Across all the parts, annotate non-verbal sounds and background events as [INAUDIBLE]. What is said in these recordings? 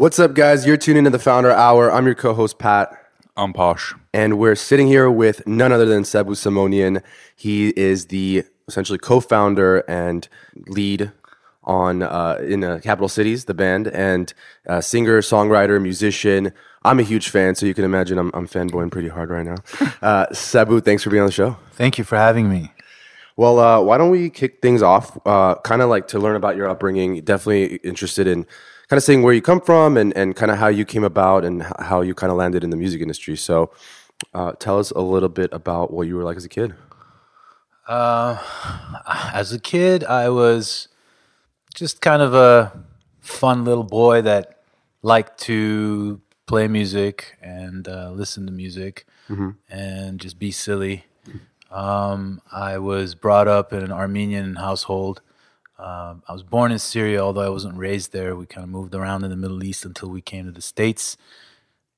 What's up, guys? You're tuning into the Founder Hour. I'm your co-host Pat, I'm posh. and we're sitting here with none other than Sebu Simonian. He is the essentially co-founder and lead on uh, in uh, Capital Cities, the band, and uh, singer, songwriter, musician. I'm a huge fan, so you can imagine I'm, I'm fanboying pretty hard right now. [LAUGHS] Uh, Sebu, thanks for being on the show. Thank you for having me. Well, uh, why don't we kick things off? Uh, kind of like to learn about your upbringing. Definitely interested in kind of seeing where you come from and, and kind of how you came about and how you kind of landed in the music industry. So, uh, tell us a little bit about what you were like as a kid. Uh, as a kid, I was just kind of a fun little boy that liked to play music and uh, listen to music and just be silly. Um, I was brought up in an Armenian household. Um, I was born in Syria, although I wasn't raised there. We kind of moved around in the Middle East until we came to the States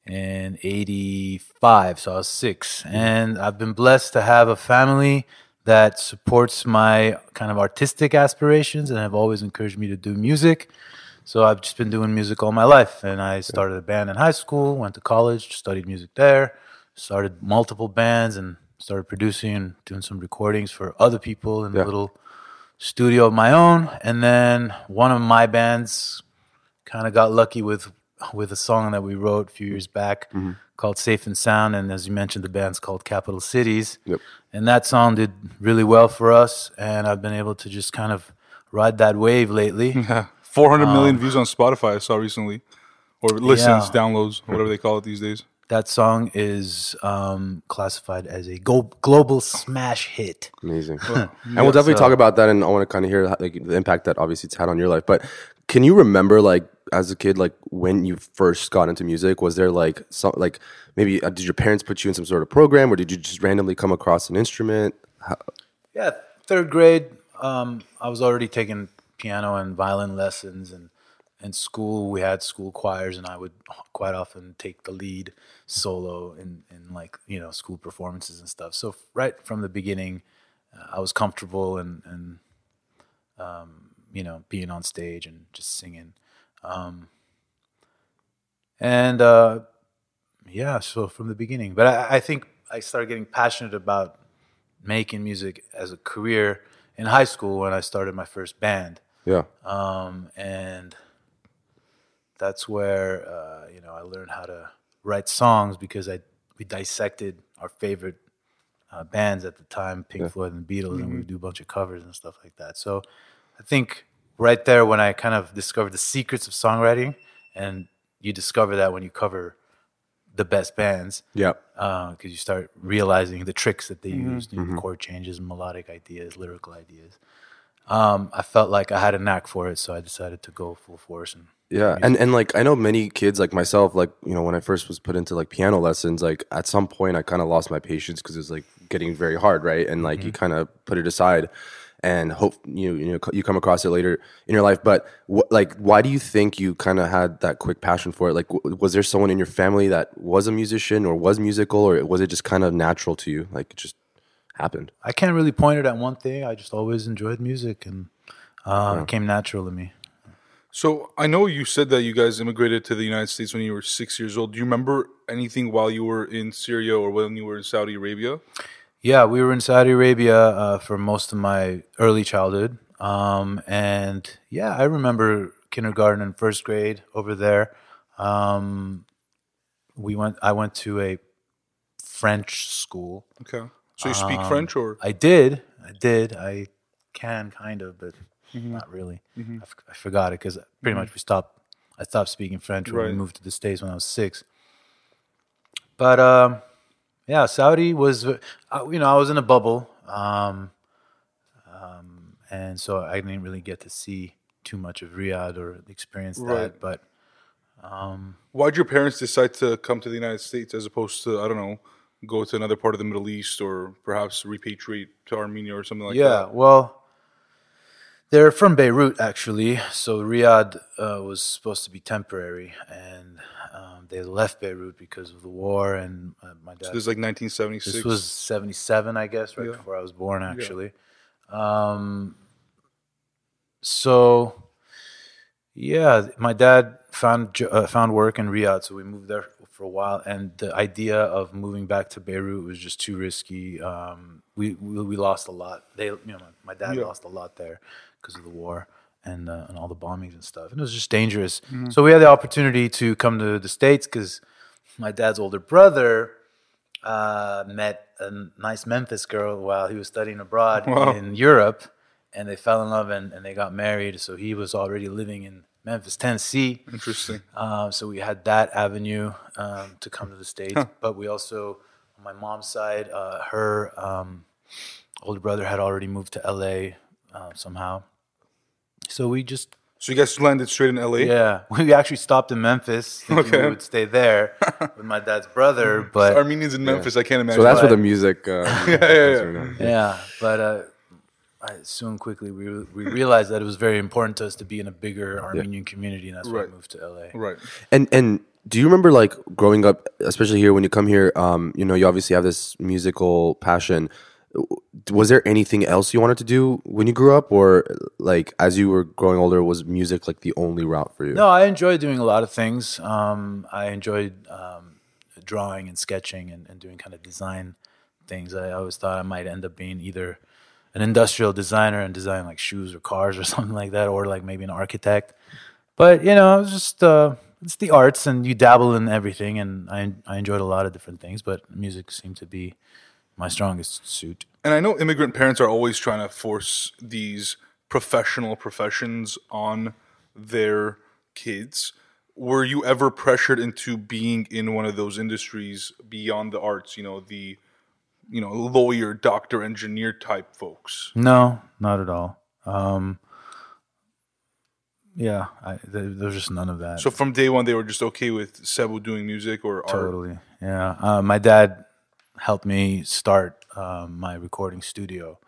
in 85 so i was six and i've been blessed to have a family that supports my kind of artistic aspirations and have always encouraged me to do music so i've just been doing music all my life and i started a band in high school went to college studied music there started multiple bands and started producing and doing some recordings for other people in Yeah. little studio of my own and then one of my bands kind of got lucky with with a song that we wrote a few years back Mm-hmm. called Safe and Sound and as you mentioned the band's called Capital Cities. Yep. And that song did really well for us and I've been able to just kind of ride that wave lately. [LAUGHS] Yeah. 400 million views on Spotify, I saw recently. Or listens, Yeah. downloads, whatever they call it these days. That song is um, classified as a go- global smash hit. Amazing. [LAUGHS] and we'll definitely so- talk about that. And I want to kind of hear like the impact that obviously it's had on your life. But can you remember like as a kid, like when you first got into music, was there like some like maybe uh, did your parents put you in some sort of program or did you just randomly come across an instrument? How, Yeah, third grade, um, I was already taking piano and violin lessons, and in school we had school choirs, and I would quite often take the lead solo in, in like you know school performances and stuff. So right from the beginning, uh, I was comfortable and and um, you know being on stage and just singing, um, and uh, yeah, so from the beginning. But I, I think I started getting passionate about making music as a career in high school when I started my first band, yeah. um, and that's where uh, you know I learned how to write songs because I we dissected our favorite uh, bands at the time, Pink Floyd and the Beatles, and we would do a bunch of covers and stuff like that. So I think right there when I kind of discovered the secrets of songwriting, and you discover that when you cover the best bands Yeah. because you start realizing the tricks that they used, you know, chord changes, melodic ideas, lyrical ideas. Um, I felt like I had a knack for it, so I decided to go full force. And Yeah, and and like I know many kids like myself, like you know when I first was put into like piano lessons, like at some point I kind of lost my patience because it was like getting very hard, right? And like you kind of put it aside, and hope you you know you come across it later in your life. But wh- like, why do you think you kind of had that quick passion for it? Like, w- was there someone in your family that was a musician or was musical, or was it just kind of natural to you? Like it just happened. I can't really point it at one thing. I just always enjoyed music, and uh, it came natural to me. So I know you said that you guys immigrated to the United States when you were six years old. Do you remember anything while you were in Syria or when you were in Saudi Arabia? Yeah, we were in Saudi Arabia uh, for most of my early childhood. Um, and yeah, I remember kindergarten and first grade over there. Um, we went. I went to a French school. Okay. So you speak French or? I did. I did. I can kind of, but not really. I, f- I forgot it because pretty much we stopped. I stopped speaking French when we moved to the states when I was six. But um, yeah, Saudi was. uh, You know, I was in a bubble, um, um, and so I didn't really get to see too much of Riyadh or experience Right. that. But Why'd your parents decide to come to the United States as opposed to I don't know, go to another part of the Middle East or perhaps repatriate to Armenia or something like yeah, that? Yeah, well, they're from Beirut actually. So Riyadh uh, was supposed to be temporary, and um, they left Beirut because of the war. And uh, my dad. So this is like 1976. This was '77, I guess, right Yeah. before I was born, actually. Um, so, Yeah, my dad found uh, found work in Riyadh, so we moved there for a while. And the idea of moving back to Beirut was just too risky. Um, we, we, we lost a lot. They, you know, my, my dad Yeah. lost a lot there because of the war and uh, and all the bombings and stuff. And it was just dangerous. So we had the opportunity to come to the states because my dad's older brother uh, met a nice Memphis girl while he was studying abroad in Europe, and they fell in love and, and they got married. So he was already living in Memphis, Tennessee. Interesting. Um, so we had that avenue um, to come to the states, but we also, on my mom's side, uh, her um, older brother had already moved to LA uh, somehow. So we just So you guys landed straight in LA. yeah, [LAUGHS] we actually stopped in Memphis thinking Okay. we would stay there [LAUGHS] with my dad's brother, but Armenians in Memphis. I can't imagine. So that's that. where the music. Uh, [LAUGHS] yeah, yeah, yeah. yeah, but uh, I soon quickly we we realized that it was very important to us to be in a bigger Armenian community, and that's why Right. we moved to LA. Right. And and do you remember like growing up, especially here when you come here? Um, you know, you obviously have this musical passion. Was there anything else you wanted to do when you grew up, or like as you were growing older, was music like the only route for you? No, I enjoyed doing a lot of things. Um, I enjoyed um, drawing and sketching and, and doing kind of design things. I always thought I might end up being either an industrial designer and design like shoes or cars or [LAUGHS] something like that, or like maybe an architect. But you know, it's just uh, it's the arts, and you dabble in everything. And I I enjoyed a lot of different things, but music seemed to be my strongest suit. And I know immigrant parents are always trying to force these professional professions on their kids. Were you ever pressured into being in one of those industries beyond the arts? You know, the you know lawyer, doctor, engineer type folks. No, not at all. Um, yeah, I, there, there's just none of that. So from day one, they were just okay with Sebu doing music or art. Totally. Yeah. Uh, my dad helped me start um, my recording studio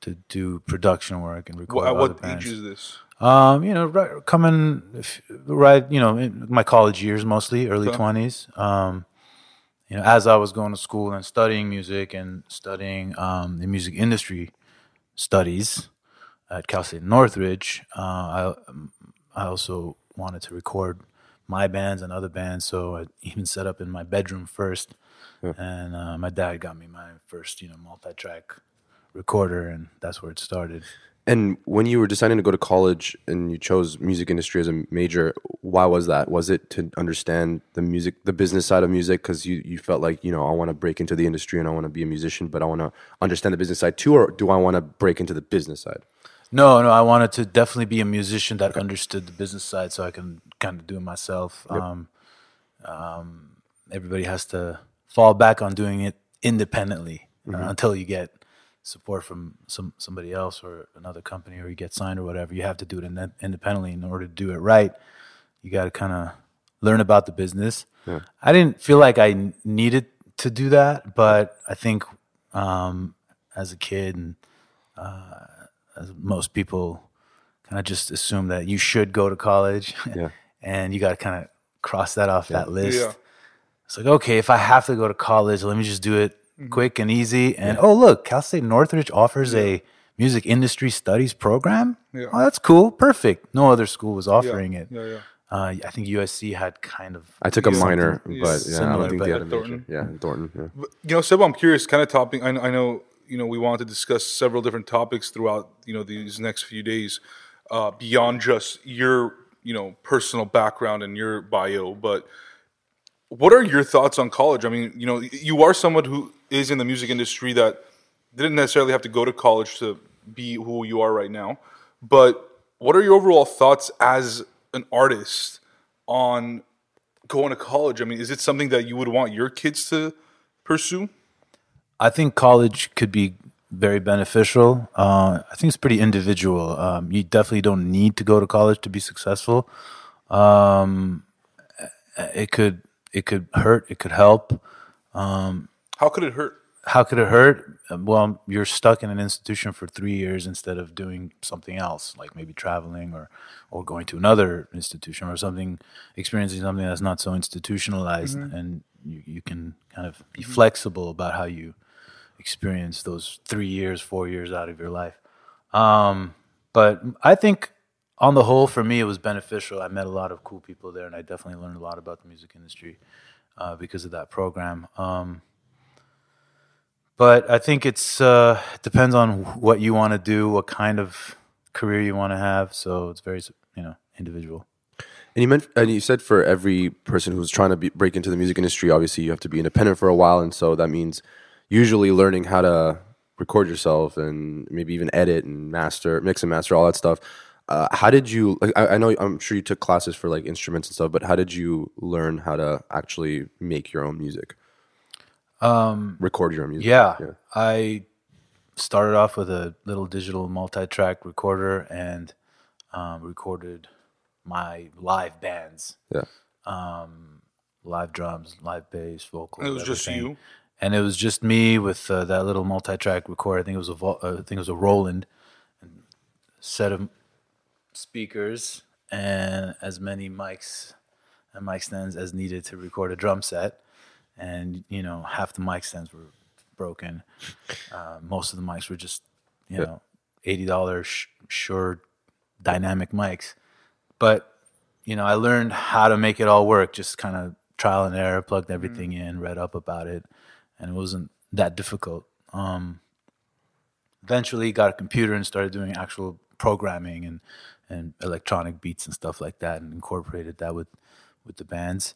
to do production work and record other what age is this? Um, you know, right, coming right, you know, in my college years mostly, early Okay. twenties. Um, you know, as I was going to school and studying music and studying um, the music industry studies at Cal State Northridge, uh, I I also wanted to record my bands and other bands, so I [LAUGHS] even set up in my bedroom first, and uh, my dad got me my first, you know, multi-track recorder, and that's where it started. And when you were deciding to go to college and you chose music industry as a major, why was that? Was it to understand the music, the business side of music? Because you, you felt like, you know, I want to break into the industry and I want to be a musician, but I want to understand the business side too, or do I want to break into the business side? No, no, I wanted to definitely be a musician that understood the business side, so I can kind of do it myself. Um, um, everybody has to fall back on doing it independently uh, until you get support from some somebody else or another company, or you get signed or whatever. You have to do it in, independently in order to do it right. You got to kind of learn about the business. I didn't feel like I needed to do that, but I think um, as a kid and as most people kind of just assume that you should go to college Yeah. [LAUGHS] and you got to kind of cross that off that list. Yeah. It's like, okay, if I have to go to college, let me just do it Mm-hmm. quick and easy. And oh, look, Cal State Northridge offers a music industry studies program. Yeah. Oh, that's cool. Perfect. No other school was offering it. Yeah, yeah. Uh, I think USC had kind of. I took a minor, but yeah, I don't think but- they had a At major. Thornton? Yeah, Thornton. Yeah. But, you know, Seb, I'm curious, kind of topping. I, I know, you know, we want to discuss several different topics throughout, you know, these next few days, uh, beyond just your, you know, personal background and your bio. But what are your thoughts on college? I mean, you know, you are someone who is in the music industry that didn't necessarily have to go to college to be who you are right now. But what are your overall thoughts as an artist on going to college? I mean, is it something that you would want your kids to pursue? I think college could be very beneficial. Uh, I think it's pretty individual. Um, you definitely don't need to go to college to be successful. Um, it could it could hurt. It could help. How could it hurt? How could it hurt? Um, Well, you're stuck in an institution for three years instead of doing something else, like maybe traveling or or going to another institution or something, experiencing something that's not so institutionalized, and you, you can kind of be flexible about how you experience those three years, four years out of your life. Um, but I think on the whole, for me, it was beneficial. I met a lot of cool people there, and I definitely learned a lot about the music industry uh, because of that program. Um, but I think it's uh, depends on what you want to do, what kind of career you want to have. So it's very you know individual. And you meant, and you said for every person who's trying to be, break into the music industry, obviously you have to be independent for a while, and so that means usually learning how to record yourself and maybe even edit and master, mix and master, all that stuff. Uh, how did you? Like, I, I know I'm sure you took classes for like instruments and stuff, but how did you learn how to actually make your own music? Um, record your own music. Yeah, yeah. I started off with a little digital multi-track recorder and um, recorded my live bands. Yeah. Um, live drums, live bass, vocals. It was everything. just you. And it was just me with uh, that little multi-track recorder. I think it was a uh, I think it was a Roland, and set of speakers and as many mics and mic stands as needed to record a drum set. And you know, half the mic stands were broken. Uh, most of the mics were just you know eighty dollars sh- Shure dynamic mics. But you know, I learned how to make it all work. Just kind of trial and error, plugged everything in, read up about it, and it wasn't that difficult. Um, eventually, got a computer and started doing actual programming and and electronic beats and stuff like that, and incorporated that with with the bands.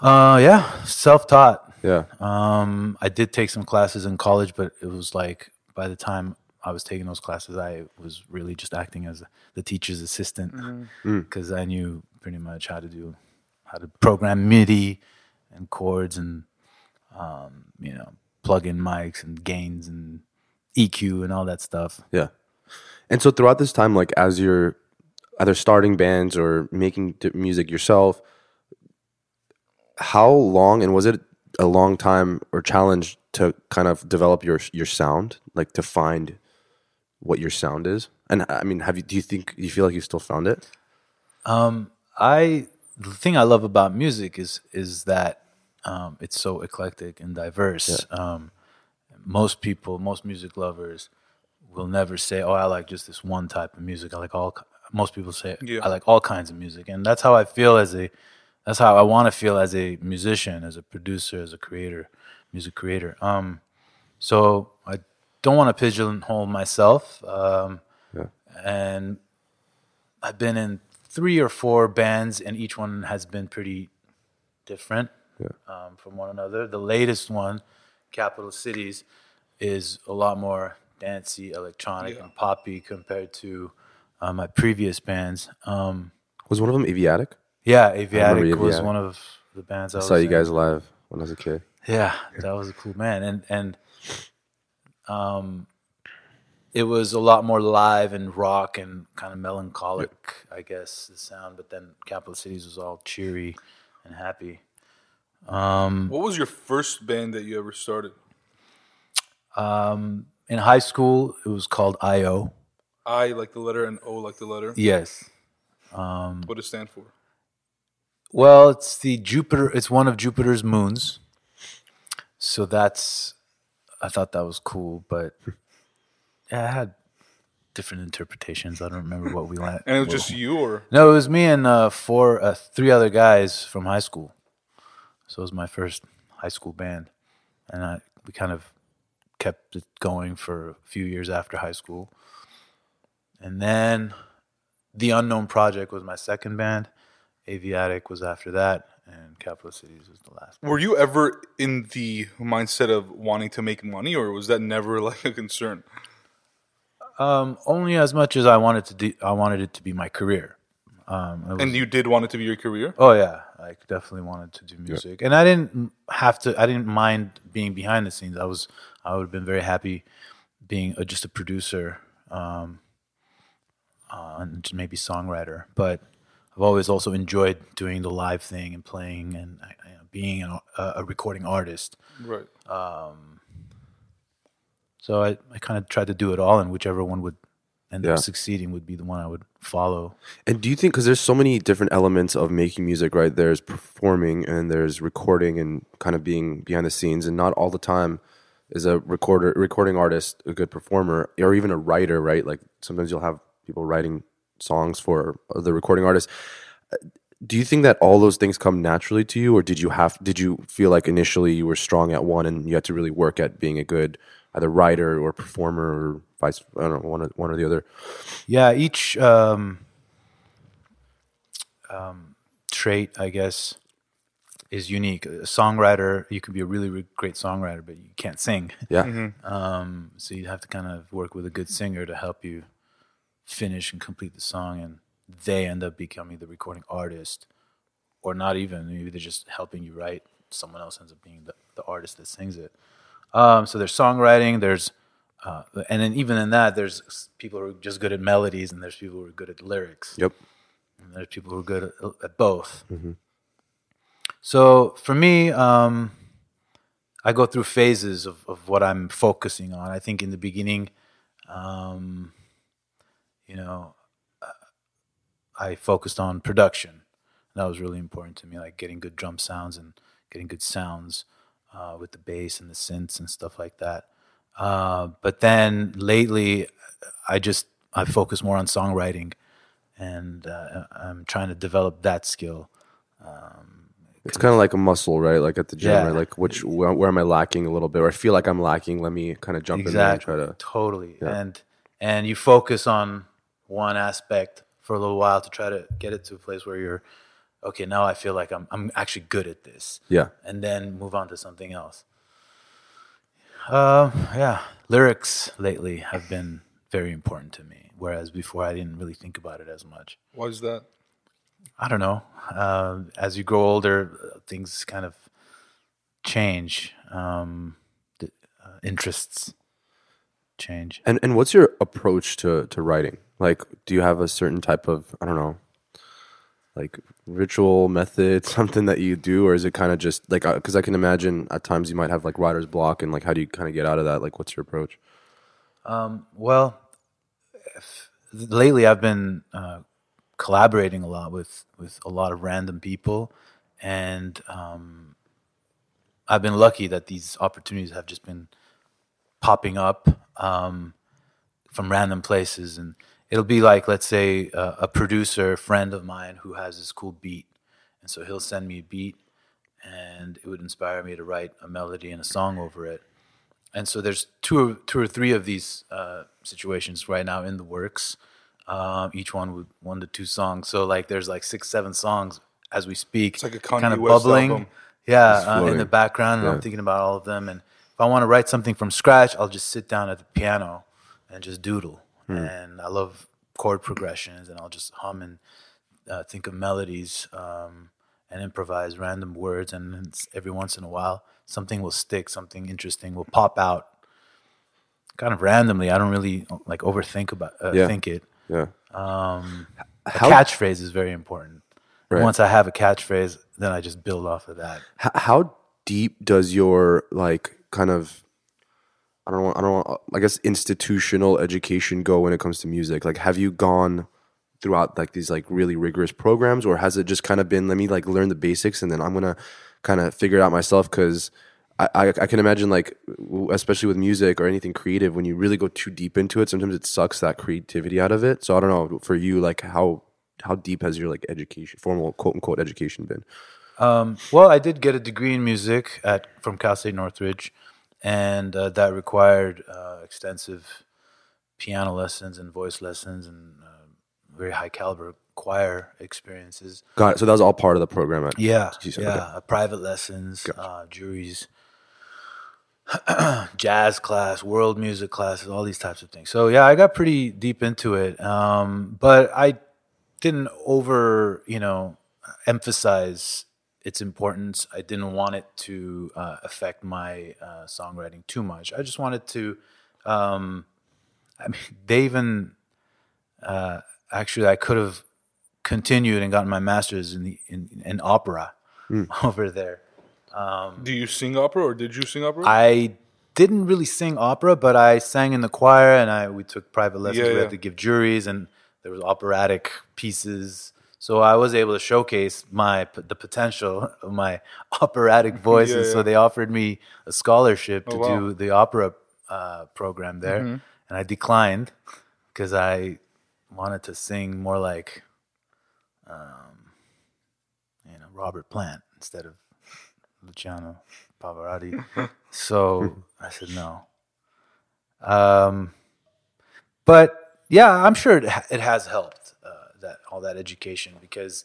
Uh, yeah, self taught. Yeah. Um, I did take some classes in college, but it was like by the time I was taking those classes, I was really just acting as the teacher's assistant because I knew pretty much how to do how to program MIDI and chords and um, you know plug in mics and gains and EQ and all that stuff. Yeah. And so throughout this time, like as you're either starting bands or making music yourself, how long and was it a long time or challenge to kind of develop your your sound, like to find what your sound is? And I mean, have you? Do you think you feel like you still found it? Um, I the thing I love about music is is that um, it's so eclectic and diverse. Um, most people, most music lovers, will never say, "Oh, I like just this one type of music." I like all. Most people say, Yeah. "I like all kinds of music," and that's how I feel as a. That's how I want to feel as a musician, as a producer, as a creator, music creator. Um, so I don't want to pigeonhole myself. Um, Yeah. and I've been in three or four bands, and each one has been pretty different um, from one another. The latest one, Capital Cities, is a lot more dancey, electronic, Yeah. and poppy compared to uh, my previous bands. Um, Was one of them Aviatic? yeah, Aviatic remember was Aviatic. one of the bands I, I was saw you in. guys live when I was a kid. Yeah, that was a cool man, and and um, it was a lot more live and rock and kind of melancholic, I guess, the sound. But then Capital Cities was all cheery and happy. What was your first band that you ever started? Um, in high school, it was called IO. I like the letter and O like the letter. Yes. Um, What does it stand for? Well, it's the Jupiter. It's one of Jupiter's moons. So that's. I thought that was cool, but [LAUGHS] yeah, I had different interpretations. I don't remember what we [LAUGHS] went. And it was just you, or No, it was me and uh, four, uh, three other guys from high school. So it was my first high school band, and I we kind of kept it going for a few years after high school. And then the Unknown Project was my second band. Aviatic was after that, and Capital Cities was the last. were you ever in the mindset of wanting to make money, or was that never [LAUGHS] like a concern? Um, only as much as I wanted to. Do, I wanted it to be my career. Um, was- And you did want it to be your career? Oh yeah, I definitely wanted to do music, and I didn't have to. I didn't mind being behind the scenes. I was. I would have been very happy being a, just a producer, um, uh, and just maybe songwriter. But I've always also enjoyed doing the live thing and playing and you know, being an, a, a recording artist. Right. So I, I kind of tried to do it all, and whichever one would end Yeah. up succeeding would be the one I would follow. And do you think because there's so many different elements of making music, right? There's performing and there's recording and kind of being behind the scenes, and not all the time is a recorder, recording artist a good performer or even a writer, right? Like sometimes you'll have people writing songs for the recording artist. Uh, Do you think that all those things come naturally to you, or did you have did you feel like initially you were strong at one and you had to really work at being a good either writer or performer or vice I don't know one or, one or the other? Yeah, each um, um, trait, I guess, is unique. A songwriter, you can be a really, really great songwriter, but you can't sing. Yeah, Um, so you have to kind of work with a good singer to help you finish and complete the song, and they end up becoming the recording artist, or not even. Maybe they're just helping you write. Someone else ends up being the, the artist that sings it. Um, so there's songwriting. There's uh, and then even in that, there's people who are just good at melodies, and there's people who are good at lyrics. yep. And there's people who are good at, at both. So for me, um, I go through phases of, of what I'm focusing on. I think in the beginning, um, you know, I focused on production. That was really important to me, like getting good drum sounds and getting good sounds uh, with the bass and the synths and stuff like that. Uh, but then lately, I just I focus more on songwriting, and uh, I'm trying to develop that skill. It's kind of like a muscle, right? Like at the gym, Yeah. right? Like which where, where am I lacking a little bit, or I feel like I'm lacking. Let me kind of jump in there and try to. totally and and you focus on one aspect for a little while to try to get it to a place where you're okay now i feel like i'm i'm actually good at this Yeah, and then move on to something else uh, yeah lyrics lately have been very important to me whereas before i didn't really think about it as much Why is that? I don't know. Um, as you grow older, uh, things kind of change. Um, the, uh, interests change. and and what's your approach to to writing? Like, do you have a certain type of I don't know, like ritual method, [LAUGHS] something that you do, or is it kind of just like because I can imagine at times you might have like writer's block, and like how do you kind of get out of that? Like, what's your approach? Well, if, lately I've been uh, collaborating a lot with with a lot of random people, and um, I've been lucky that these opportunities have just been popping up um, from random places, and it'll be like let's say uh, a producer friend of mine who has this cool beat, and so he'll send me a beat, and it would inspire me to write a melody and a song over it and so there's two or, two or three of these uh, situations right now in the works. Um, each one with one to two songs. So like there's like six, seven songs as we speak. It's like a Kanye kind of West bubbling. album. Yeah, uh, in the background, and I'm thinking about all of them. And if I want to write something from scratch, I'll just sit down at the piano and just doodle. And I love chord progressions, and I'll just hum and uh, think of melodies um, and improvise random words. And every once in a while, something will stick, something interesting will pop out, kind of randomly. I don't really like overthink about uh, Yeah. think it. Yeah, A How- catchphrase is very important. Right. Once I have a catchphrase, then I just build off of that. H- how deep does your like kind of I don't want I don't want uh, I guess institutional education go when it comes to music? Like have you gone throughout like these like really rigorous programs or has it just kind of been let me like learn the basics and then I'm to kind of figure it out myself? Cuz I, I, I can imagine like especially with music or anything creative when you really go too deep into it sometimes it sucks that creativity out of it. So i don't know for you like how how deep has your like education formal quote unquote education been? Um, well, I did get a degree in music at from Cal State Northridge, and uh, that required uh, extensive piano lessons and voice lessons and uh, very high caliber choir experiences. got it so that was all part of the program at Yeah, yeah, okay. uh, private lessons, uh, juries, [CLEARS THROAT] jazz class, world music classes, all these types of things. So yeah, I got pretty deep into it, um, but I didn't over, you know, emphasize its importance. I didn't want it to uh, affect my uh, songwriting too much. I just wanted to. Um, I mean, [LAUGHS] they even uh, actually, I could have continued and gotten my master's in the in, in opera [LAUGHS] over there. Do you sing opera or did you sing opera? I didn't really sing opera, but I sang in the choir, and I we took private lessons. Yeah, we yeah. had to give juries, and there was operatic pieces. So I was able to showcase my the potential of my [LAUGHS] operatic [LAUGHS] voice, Yeah, and so yeah. they offered me a scholarship to Oh, wow. Mm-hmm. do the opera uh, program there, and I declined because I wanted to sing more like, um, you know, Robert Plant instead of Luciano Pavarotti. [LAUGHS] so I said no. Um, but yeah, I'm sure it, it has helped that all that education because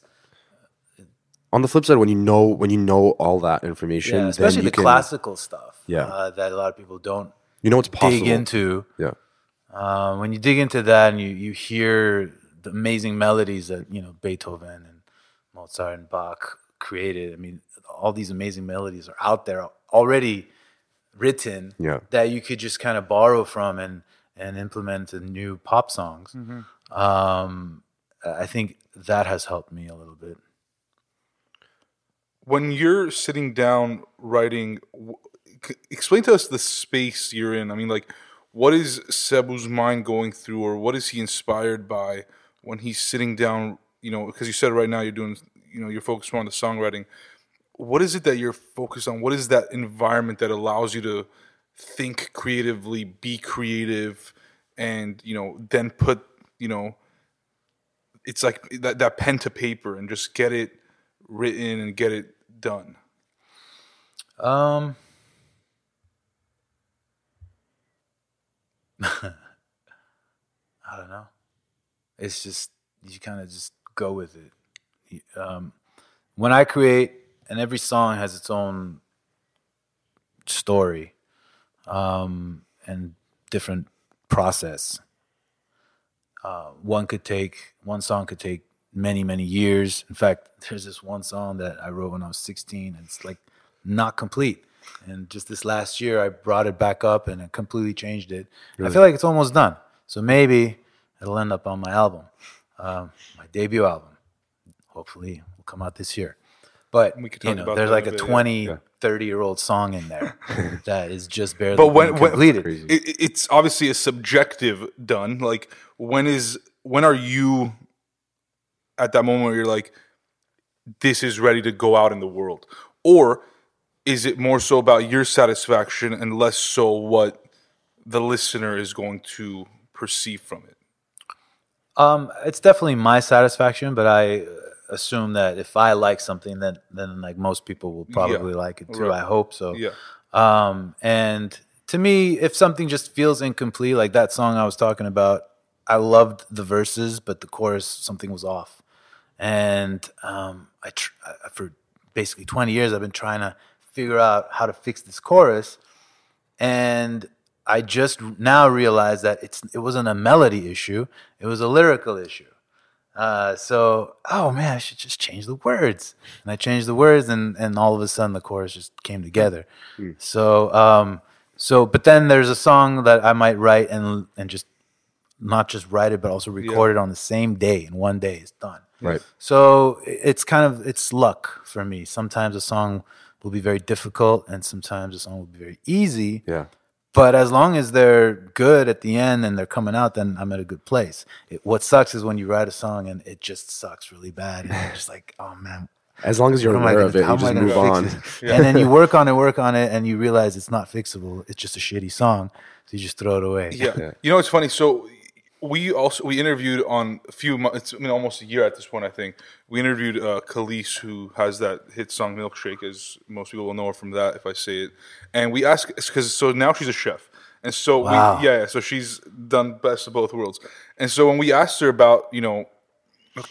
On the flip side, when you know when you know all that information, yeah, then especially you the can- classical stuff, Yeah. uh, that a lot of people don't you know what's possible. dig into. Yeah, Uh, when you dig into that and you, you hear the amazing melodies that you know Beethoven and Mozart and Bach created, I mean, all these amazing melodies are out there already written Yeah. that you could just kind of borrow from and and implement in new pop songs. Um, Uh, I think that has helped me a little bit. when you're sitting down writing explain to us the space you're in. I mean like what is sebu's mind going through or what is he inspired by when he's sitting down you know because you said right now you're doing you know you're focused more on the songwriting. What is it that you're focused on? What is that environment that allows you to think creatively be creative and you know then put you know it's like that, that pen to paper and just get it written and get it done Um, [LAUGHS] I don't know. It's just you kind of just go with it. Um, when I create, and every song has its own story um, and different process. Uh, one could take one song could take many many years. In fact, [LAUGHS] there's this one song that I wrote when I was 16, and it's like not complete. And just this last year, I brought it back up and it completely changed it. I feel like it's almost done. So maybe it'll end up on my album, um, my debut album. Hopefully, will come out this year. But We could you know, about there's like a a bit, 20, 30 year old song in there [LAUGHS] that is just barely But when- being when- completed. it, it- it's obviously a subjective done. Like when is when are you at that moment where you're like this is ready to go out in the world? Or is it more so about your satisfaction and less so what the listener is going to perceive from it? Um, it's definitely my satisfaction, but I assume that if I like something, then then like most people will probably like it too. right. I hope so. yeah Um, and to me, if something just feels incomplete, like that song I was talking about, I loved the verses, but the chorus something was off. And um, I, tr- I for basically 20 years I've been trying to figure out how to fix this chorus, and I just now realized that it's it wasn't a melody issue; it was a lyrical issue. Uh, so, oh man, I should just change the words. And I changed the words, and, and all of a sudden the chorus just came together. So, um, so, but then there's a song that I might write and and just not just write it, but also record it on the same day. In one day, it's done. right. So it's kind of it's luck for me. Sometimes a song will be very difficult, and sometimes a song will be very easy. Yeah. But as long as they're good at the end and they're coming out, then I'm at a good place. It, what sucks is when you write a song and it just sucks really bad, and you're just like, oh man, As long as you're what am I aware gonna- of it, how you am just gonna move on. it? [LAUGHS] And then you work on it, work on it, and you realize it's not fixable. It's just a shitty song, so you just throw it away. Yeah. You know, it's funny. So we also we interviewed on a few months. I mean, almost a year at this point. I think we interviewed uh, Kelis, who has that hit song "Milkshake," as most people will know her from that. If I say it, and we asked because so now she's a chef, and so Wow. we, yeah, yeah, so she's done best of both worlds. And so when we asked her about you know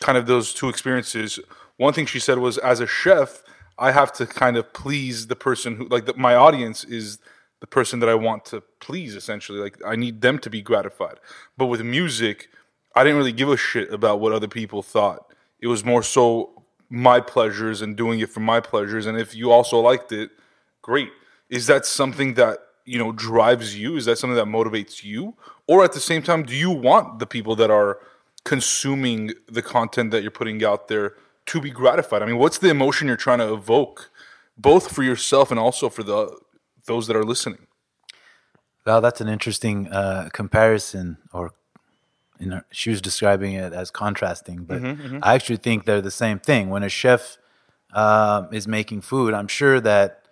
kind of those two experiences, one thing she said was, as a chef, I have to kind of please the person who, like, the, my audience is the person that I want to please, essentially. Like, I need them to be gratified. But with music, I didn't really give a shit about what other people thought. It was more so my pleasures and doing it for my pleasures. And if you also liked it, great. Is that something that you know drives you? Is that something that motivates you? Or at the same time, do you want the people that are consuming the content that you're putting out there to be gratified? I mean, what's the emotion you're trying to evoke, both for yourself and also for the those that are listening? Well, that's an interesting uh, comparison, or know, she was describing it as contrasting, but I actually think they're the same thing. When a chef um, is making food, I'm sure that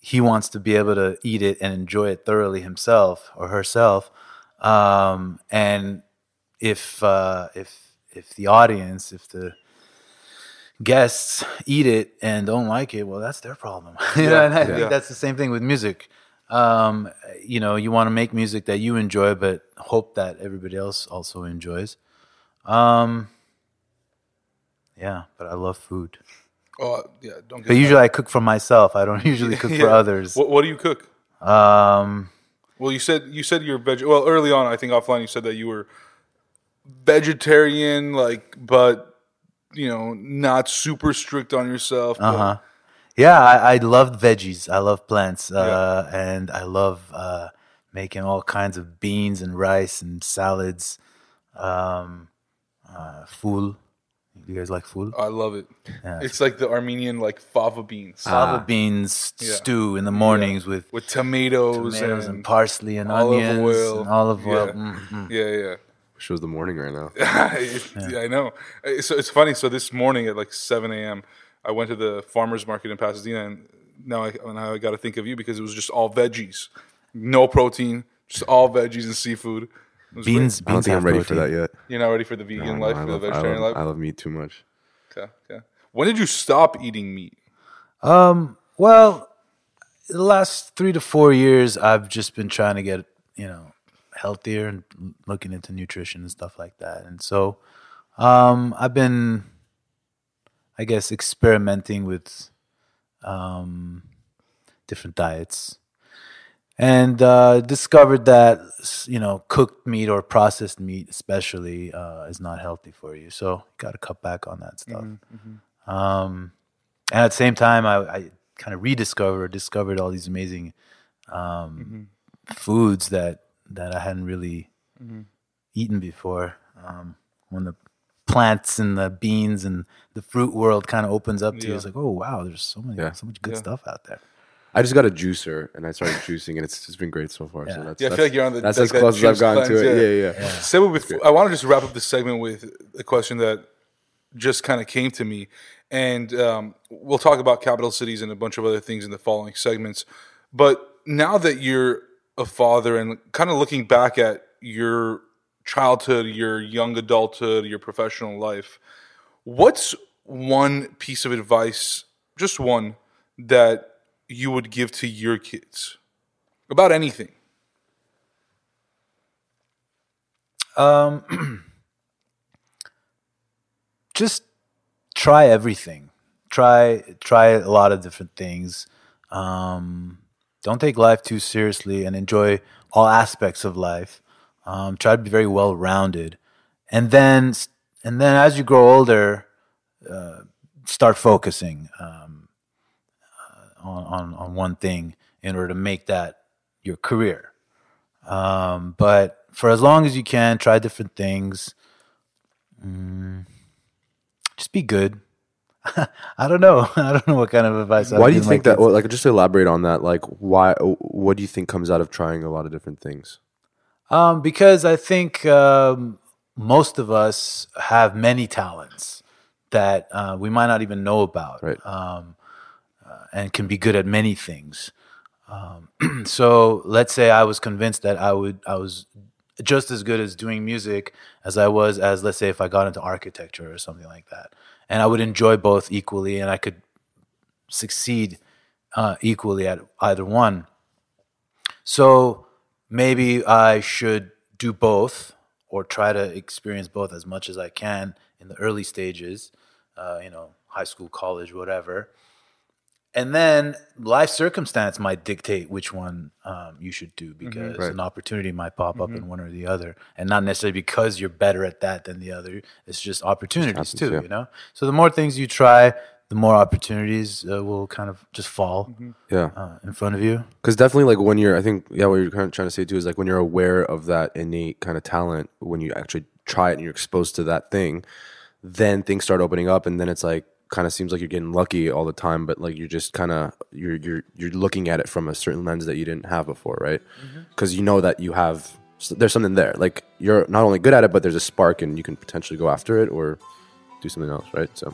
he wants to be able to eat it and enjoy it thoroughly himself or herself, um, and if uh, if if the audience, if the guests eat it and don't like it, well, that's their problem. [LAUGHS] you know, and I think Yeah. that's the same thing with music. Um, you know, you want to make music that you enjoy, but hope that everybody else also enjoys. Um, yeah, but I love food. Oh yeah, don't get. But usually I cook for myself. I don't [LAUGHS] usually cook for [LAUGHS] others. What, what do you cook? Um, Well, you said you said you're veg. Well, early on, I think offline, you said that you were vegetarian, like, but you know, not super strict on yourself. Uh huh. Yeah, I, I love veggies. I love plants, uh, and I love uh, making all kinds of beans and rice and salads. Um, uh, ful. You guys like ful? I love it. Yeah. It's like the Armenian like fava beans Fava beans Yeah. stew in the mornings with with tomatoes, tomatoes and, and parsley and olive onions oil. and olive oil. Yeah. Mm, mm. yeah, yeah. Wish it was the morning right now. [LAUGHS] yeah. I know. It's, it's funny. So this morning at like 7 a.m., I went to the farmers market in Pasadena, and now I now I got to think of you because it was just all veggies, no protein, just all veggies and seafood. It was great. Beans, I don't beans think I'm ready for that yet. You're not ready for the vegan No, life, I for the love, I vegetarian love- life. I love meat too much. Okay, okay. When did you stop eating meat? Um, well, the last three to four years, I've just been trying to get, you know, healthier and looking into nutrition and stuff like that. And so, um, I've been, I guess, experimenting with, um, different diets and, uh, discovered that, you know, cooked meat or processed meat, especially, uh, is not healthy for you. So, you got to cut back on that stuff. Um, and at the same time, I, I kind of rediscovered, discovered all these amazing um, foods that that I hadn't really eaten before. Um, when the plants and the beans and the fruit world kind of opens up to you, Yeah. it's like, oh wow, there's so many, Yeah. so much good Yeah. stuff out there. I just got a juicer and I started juicing and it's it's been great so far. So that's, Yeah, I that's, feel like you're on the. that's like as that close as I've juice gotten to it. Yeah, yeah. Say what before, I want to just wrap up this segment with a question that just kind of came to me, and um, we'll talk about capital cities and a bunch of other things in the following segments. But now that you're a father and kind of looking back at your childhood, your young adulthood, your professional life, what's one piece of advice, just one, that you would give to your kids about anything? Um, [CLEARS THROAT] just try everything. Try try a lot of different things. Um, don't take life too seriously and enjoy all aspects of life. Um, try to be very well rounded, and then and then as you grow older, uh, start focusing um, uh, on, on on one thing in order to make that your career. Um, but for as long as you can, try different things. Mm, just be good. [LAUGHS] I don't know. [LAUGHS] I don't know what kind of advice. Why would do you think that? Well, like, just to elaborate on that, like, why? What do you think comes out of trying a lot of different things? Um, because I think um, most of us have many talents that uh, we might not even know about, Right. um, uh, and can be good at many things. Um, [CLEARS THROAT] so let's say I was convinced that I would, I was just as good as doing music as I was as, let's say, if I got into architecture or something like that, and I would enjoy both equally, and I could succeed uh, equally at either one. So maybe I should do both or try to experience both as much as I can in the early stages, uh, you know, high school, college, whatever. And then life circumstance might dictate which one um, you should do because Right. an opportunity might pop up in one or the other, and not necessarily because you're better at that than the other. It's just opportunities happens, too, yeah. you know. So the more things you try, the more opportunities uh, will kind of just fall Yeah, uh, in front of you. because definitely, like, when you're, I think, yeah, what you're kind of trying to say too is like when you're aware of that innate kind of talent, when you actually try it and you're exposed to that thing, then things start opening up, and then it's like kind of seems like you're getting lucky all the time, but like you're just kind of you're you're you're looking at it from a certain lens that you didn't have before, right? Because you know that you have there's something there. Like you're not only good at it, but there's a spark, and you can potentially go after it or do something else, right? So,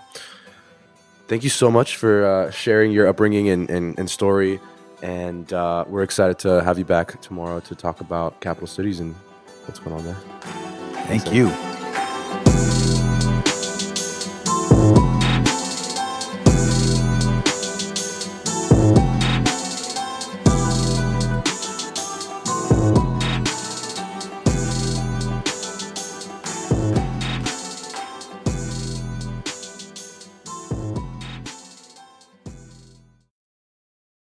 thank you so much for uh, sharing your upbringing and, and, and story. And uh, we're excited to have you back tomorrow to talk about capital cities and what's going on there. Thank you.